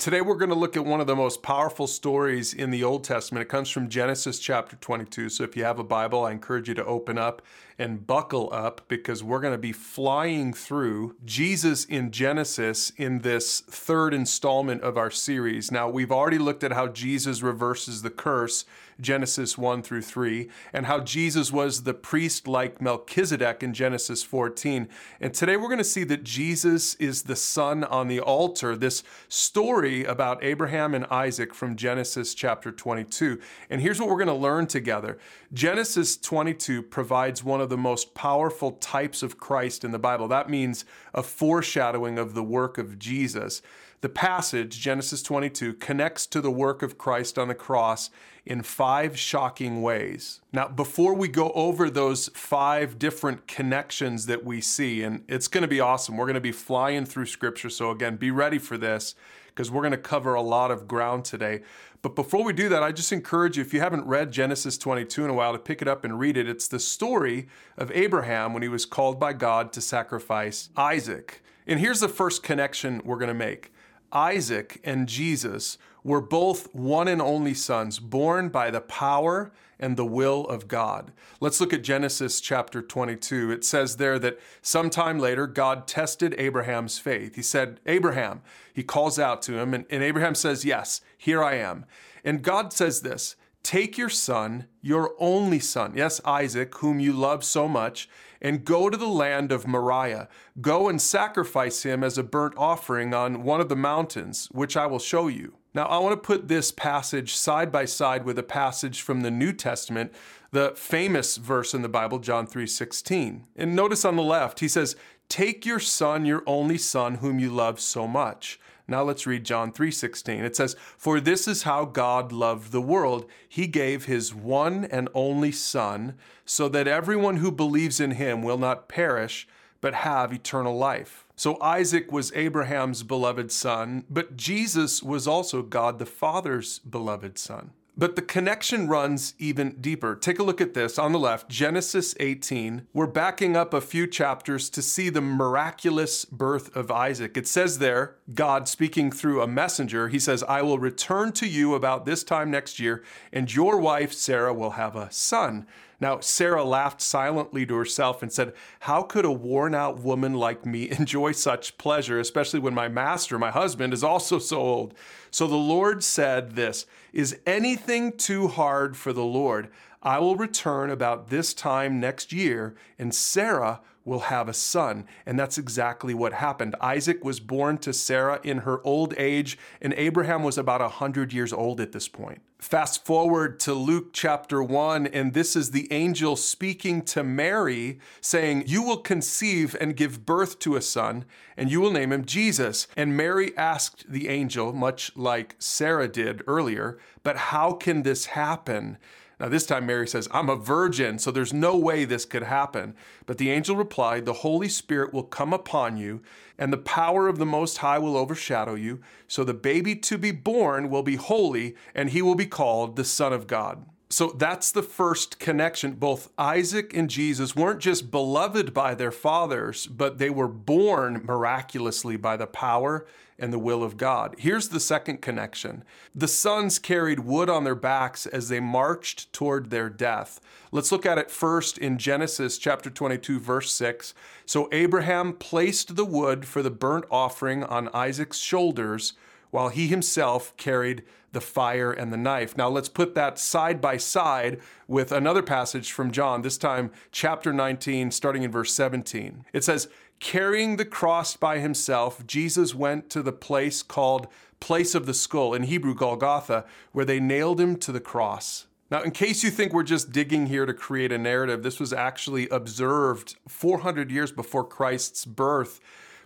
Today, we're going to look at one of the most powerful stories in the Old Testament. It comes from Genesis chapter 22. So, if you have a Bible, I encourage you to open up and buckle up because we're going to be flying through Jesus in Genesis in this third installment of our series. Now, we've already looked at how Jesus reverses the curse, Genesis 1 through 3, and how Jesus was the priest like Melchizedek in Genesis 14. And today, we're going to see that Jesus is the son on the altar. This story story about Abraham and Isaac from Genesis chapter 22. And here's what we're going to learn together Genesis 22 provides one of the most powerful types of Christ in the Bible. That means a foreshadowing of the work of Jesus. The passage, Genesis 22, connects to the work of Christ on the cross in five shocking ways. Now, before we go over those five different connections that we see, and it's going to be awesome, we're going to be flying through scripture. So, again, be ready for this because we're going to cover a lot of ground today. But before we do that, I just encourage you, if you haven't read Genesis 22 in a while, to pick it up and read it. It's the story of Abraham when he was called by God to sacrifice Isaac. And here's the first connection we're going to make Isaac and Jesus were both one and only sons, born by the power and the will of God. Let's look at Genesis chapter 22. It says there that sometime later, God tested Abraham's faith. He said, Abraham, he calls out to him, and, and Abraham says, Yes, here I am. And God says this Take your son, your only son, yes, Isaac, whom you love so much, and go to the land of Moriah. Go and sacrifice him as a burnt offering on one of the mountains, which I will show you. Now, I want to put this passage side by side with a passage from the New Testament, the famous verse in the Bible, John 3:16. And notice on the left, he says, "Take your son, your only son, whom you love so much." Now let's read John 3:16. It says, "For this is how God loved the world. He gave his one and only son, so that everyone who believes in him will not perish, but have eternal life." So Isaac was Abraham's beloved son, but Jesus was also God the Father's beloved son. But the connection runs even deeper. Take a look at this on the left, Genesis 18. We're backing up a few chapters to see the miraculous birth of Isaac. It says there, God speaking through a messenger, he says, I will return to you about this time next year, and your wife Sarah will have a son. Now, Sarah laughed silently to herself and said, How could a worn out woman like me enjoy such pleasure, especially when my master, my husband, is also so old? So the Lord said this Is anything too hard for the Lord? I will return about this time next year, and Sarah will have a son. And that's exactly what happened. Isaac was born to Sarah in her old age, and Abraham was about 100 years old at this point. Fast forward to Luke chapter 1, and this is the angel speaking to Mary, saying, You will conceive and give birth to a son, and you will name him Jesus. And Mary asked the angel, much like Sarah did earlier, But how can this happen? Now, this time Mary says, I'm a virgin, so there's no way this could happen. But the angel replied, The Holy Spirit will come upon you, and the power of the Most High will overshadow you. So the baby to be born will be holy, and he will be called the Son of God. So that's the first connection. Both Isaac and Jesus weren't just beloved by their fathers, but they were born miraculously by the power and the will of God. Here's the second connection the sons carried wood on their backs as they marched toward their death. Let's look at it first in Genesis chapter 22, verse 6. So Abraham placed the wood for the burnt offering on Isaac's shoulders while he himself carried the fire and the knife. Now let's put that side by side with another passage from John, this time chapter 19, starting in verse 17. It says, Carrying the cross by himself, Jesus went to the place called Place of the Skull, in Hebrew, Golgotha, where they nailed him to the cross. Now, in case you think we're just digging here to create a narrative, this was actually observed 400 years before Christ's birth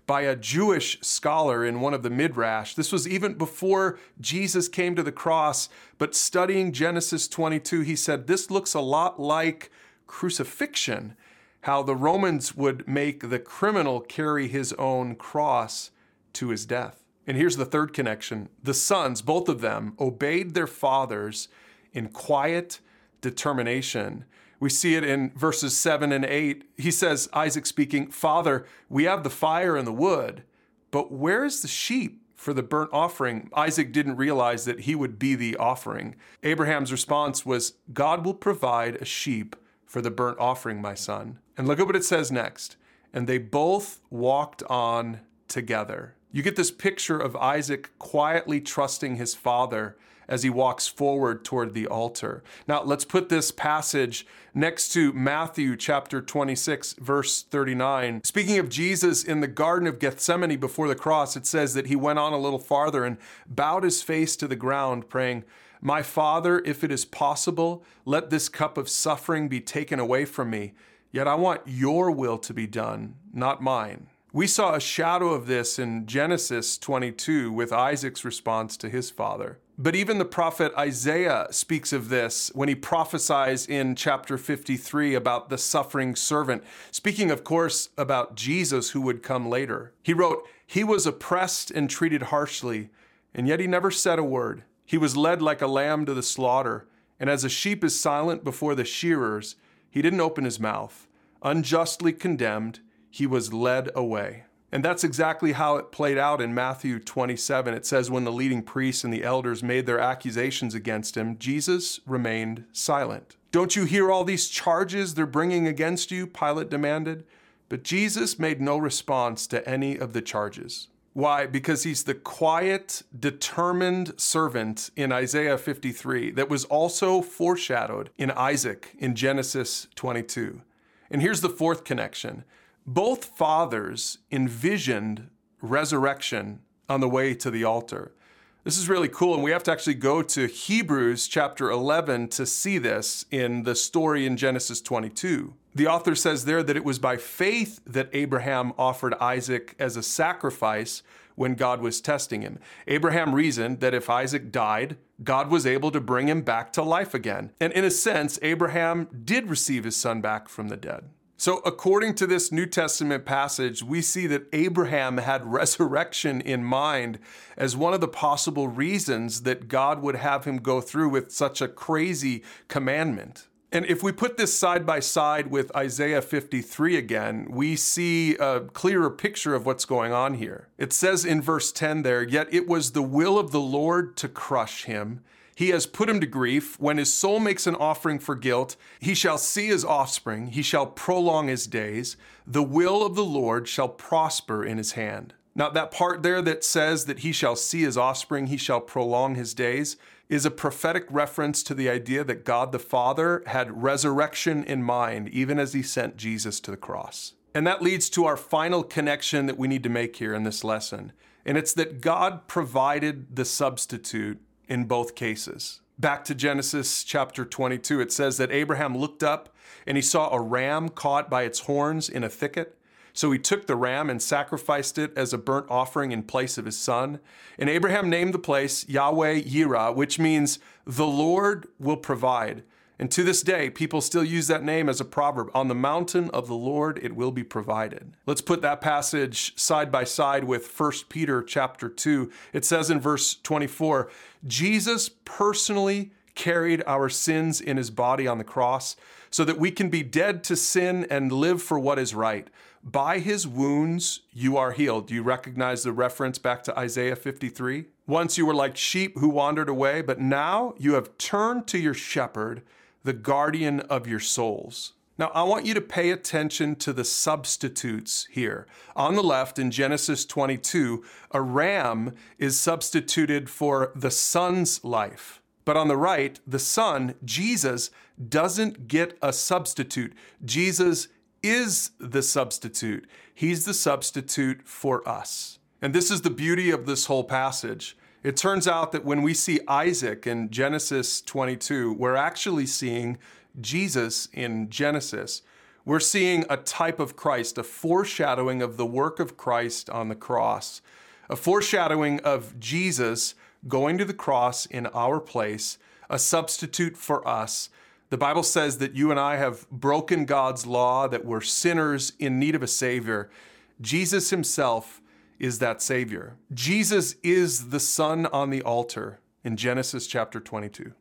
by a Jewish scholar in one of the Midrash. This was even before Jesus came to the cross, but studying Genesis 22, he said, This looks a lot like crucifixion, how the Romans would make the criminal carry his own cross to his death. And here's the third connection the sons, both of them, obeyed their fathers in quiet determination. We see it in verses 7 and 8. He says, Isaac speaking, Father, we have the fire and the wood, but where is the sheep for the burnt offering, Isaac didn't realize that he would be the offering. Abraham's response was, God will provide a sheep for the burnt offering, my son. And look at what it says next. And they both walked on together. You get this picture of Isaac quietly trusting his father as he walks forward toward the altar. Now, let's put this passage next to Matthew chapter 26, verse 39. Speaking of Jesus in the Garden of Gethsemane before the cross, it says that he went on a little farther and bowed his face to the ground, praying, My Father, if it is possible, let this cup of suffering be taken away from me. Yet I want your will to be done, not mine. We saw a shadow of this in Genesis 22 with Isaac's response to his father. But even the prophet Isaiah speaks of this when he prophesies in chapter 53 about the suffering servant, speaking, of course, about Jesus who would come later. He wrote, He was oppressed and treated harshly, and yet he never said a word. He was led like a lamb to the slaughter, and as a sheep is silent before the shearers, he didn't open his mouth. Unjustly condemned, he was led away. And that's exactly how it played out in Matthew 27. It says, when the leading priests and the elders made their accusations against him, Jesus remained silent. Don't you hear all these charges they're bringing against you? Pilate demanded. But Jesus made no response to any of the charges. Why? Because he's the quiet, determined servant in Isaiah 53 that was also foreshadowed in Isaac in Genesis 22. And here's the fourth connection both fathers envisioned resurrection on the way to the altar. This is really cool, and we have to actually go to Hebrews chapter 11 to see this in the story in Genesis 22. The author says there that it was by faith that Abraham offered Isaac as a sacrifice when God was testing him. Abraham reasoned that if Isaac died, God was able to bring him back to life again. And in a sense, Abraham did receive his son back from the dead. So, according to this New Testament passage, we see that Abraham had resurrection in mind as one of the possible reasons that God would have him go through with such a crazy commandment. And if we put this side by side with Isaiah 53 again, we see a clearer picture of what's going on here. It says in verse 10 there, Yet it was the will of the Lord to crush him. He has put him to grief. When his soul makes an offering for guilt, he shall see his offspring, he shall prolong his days. The will of the Lord shall prosper in his hand. Now, that part there that says that he shall see his offspring, he shall prolong his days, is a prophetic reference to the idea that God the Father had resurrection in mind, even as he sent Jesus to the cross. And that leads to our final connection that we need to make here in this lesson. And it's that God provided the substitute in both cases. Back to Genesis chapter 22, it says that Abraham looked up and he saw a ram caught by its horns in a thicket. So he took the ram and sacrificed it as a burnt offering in place of his son. And Abraham named the place Yahweh Yireh, which means the Lord will provide. And to this day, people still use that name as a proverb. On the mountain of the Lord it will be provided. Let's put that passage side by side with 1 Peter chapter 2. It says in verse 24, Jesus personally carried our sins in his body on the cross so that we can be dead to sin and live for what is right. By his wounds you are healed. Do you recognize the reference back to Isaiah 53? Once you were like sheep who wandered away, but now you have turned to your shepherd the guardian of your souls. Now, I want you to pay attention to the substitutes here. On the left in Genesis 22, a ram is substituted for the son's life. But on the right, the son, Jesus, doesn't get a substitute. Jesus is the substitute. He's the substitute for us. And this is the beauty of this whole passage. It turns out that when we see Isaac in Genesis 22, we're actually seeing Jesus in Genesis. We're seeing a type of Christ, a foreshadowing of the work of Christ on the cross, a foreshadowing of Jesus going to the cross in our place, a substitute for us. The Bible says that you and I have broken God's law, that we're sinners in need of a Savior. Jesus Himself is that Savior. Jesus is the Son on the altar in Genesis chapter 22.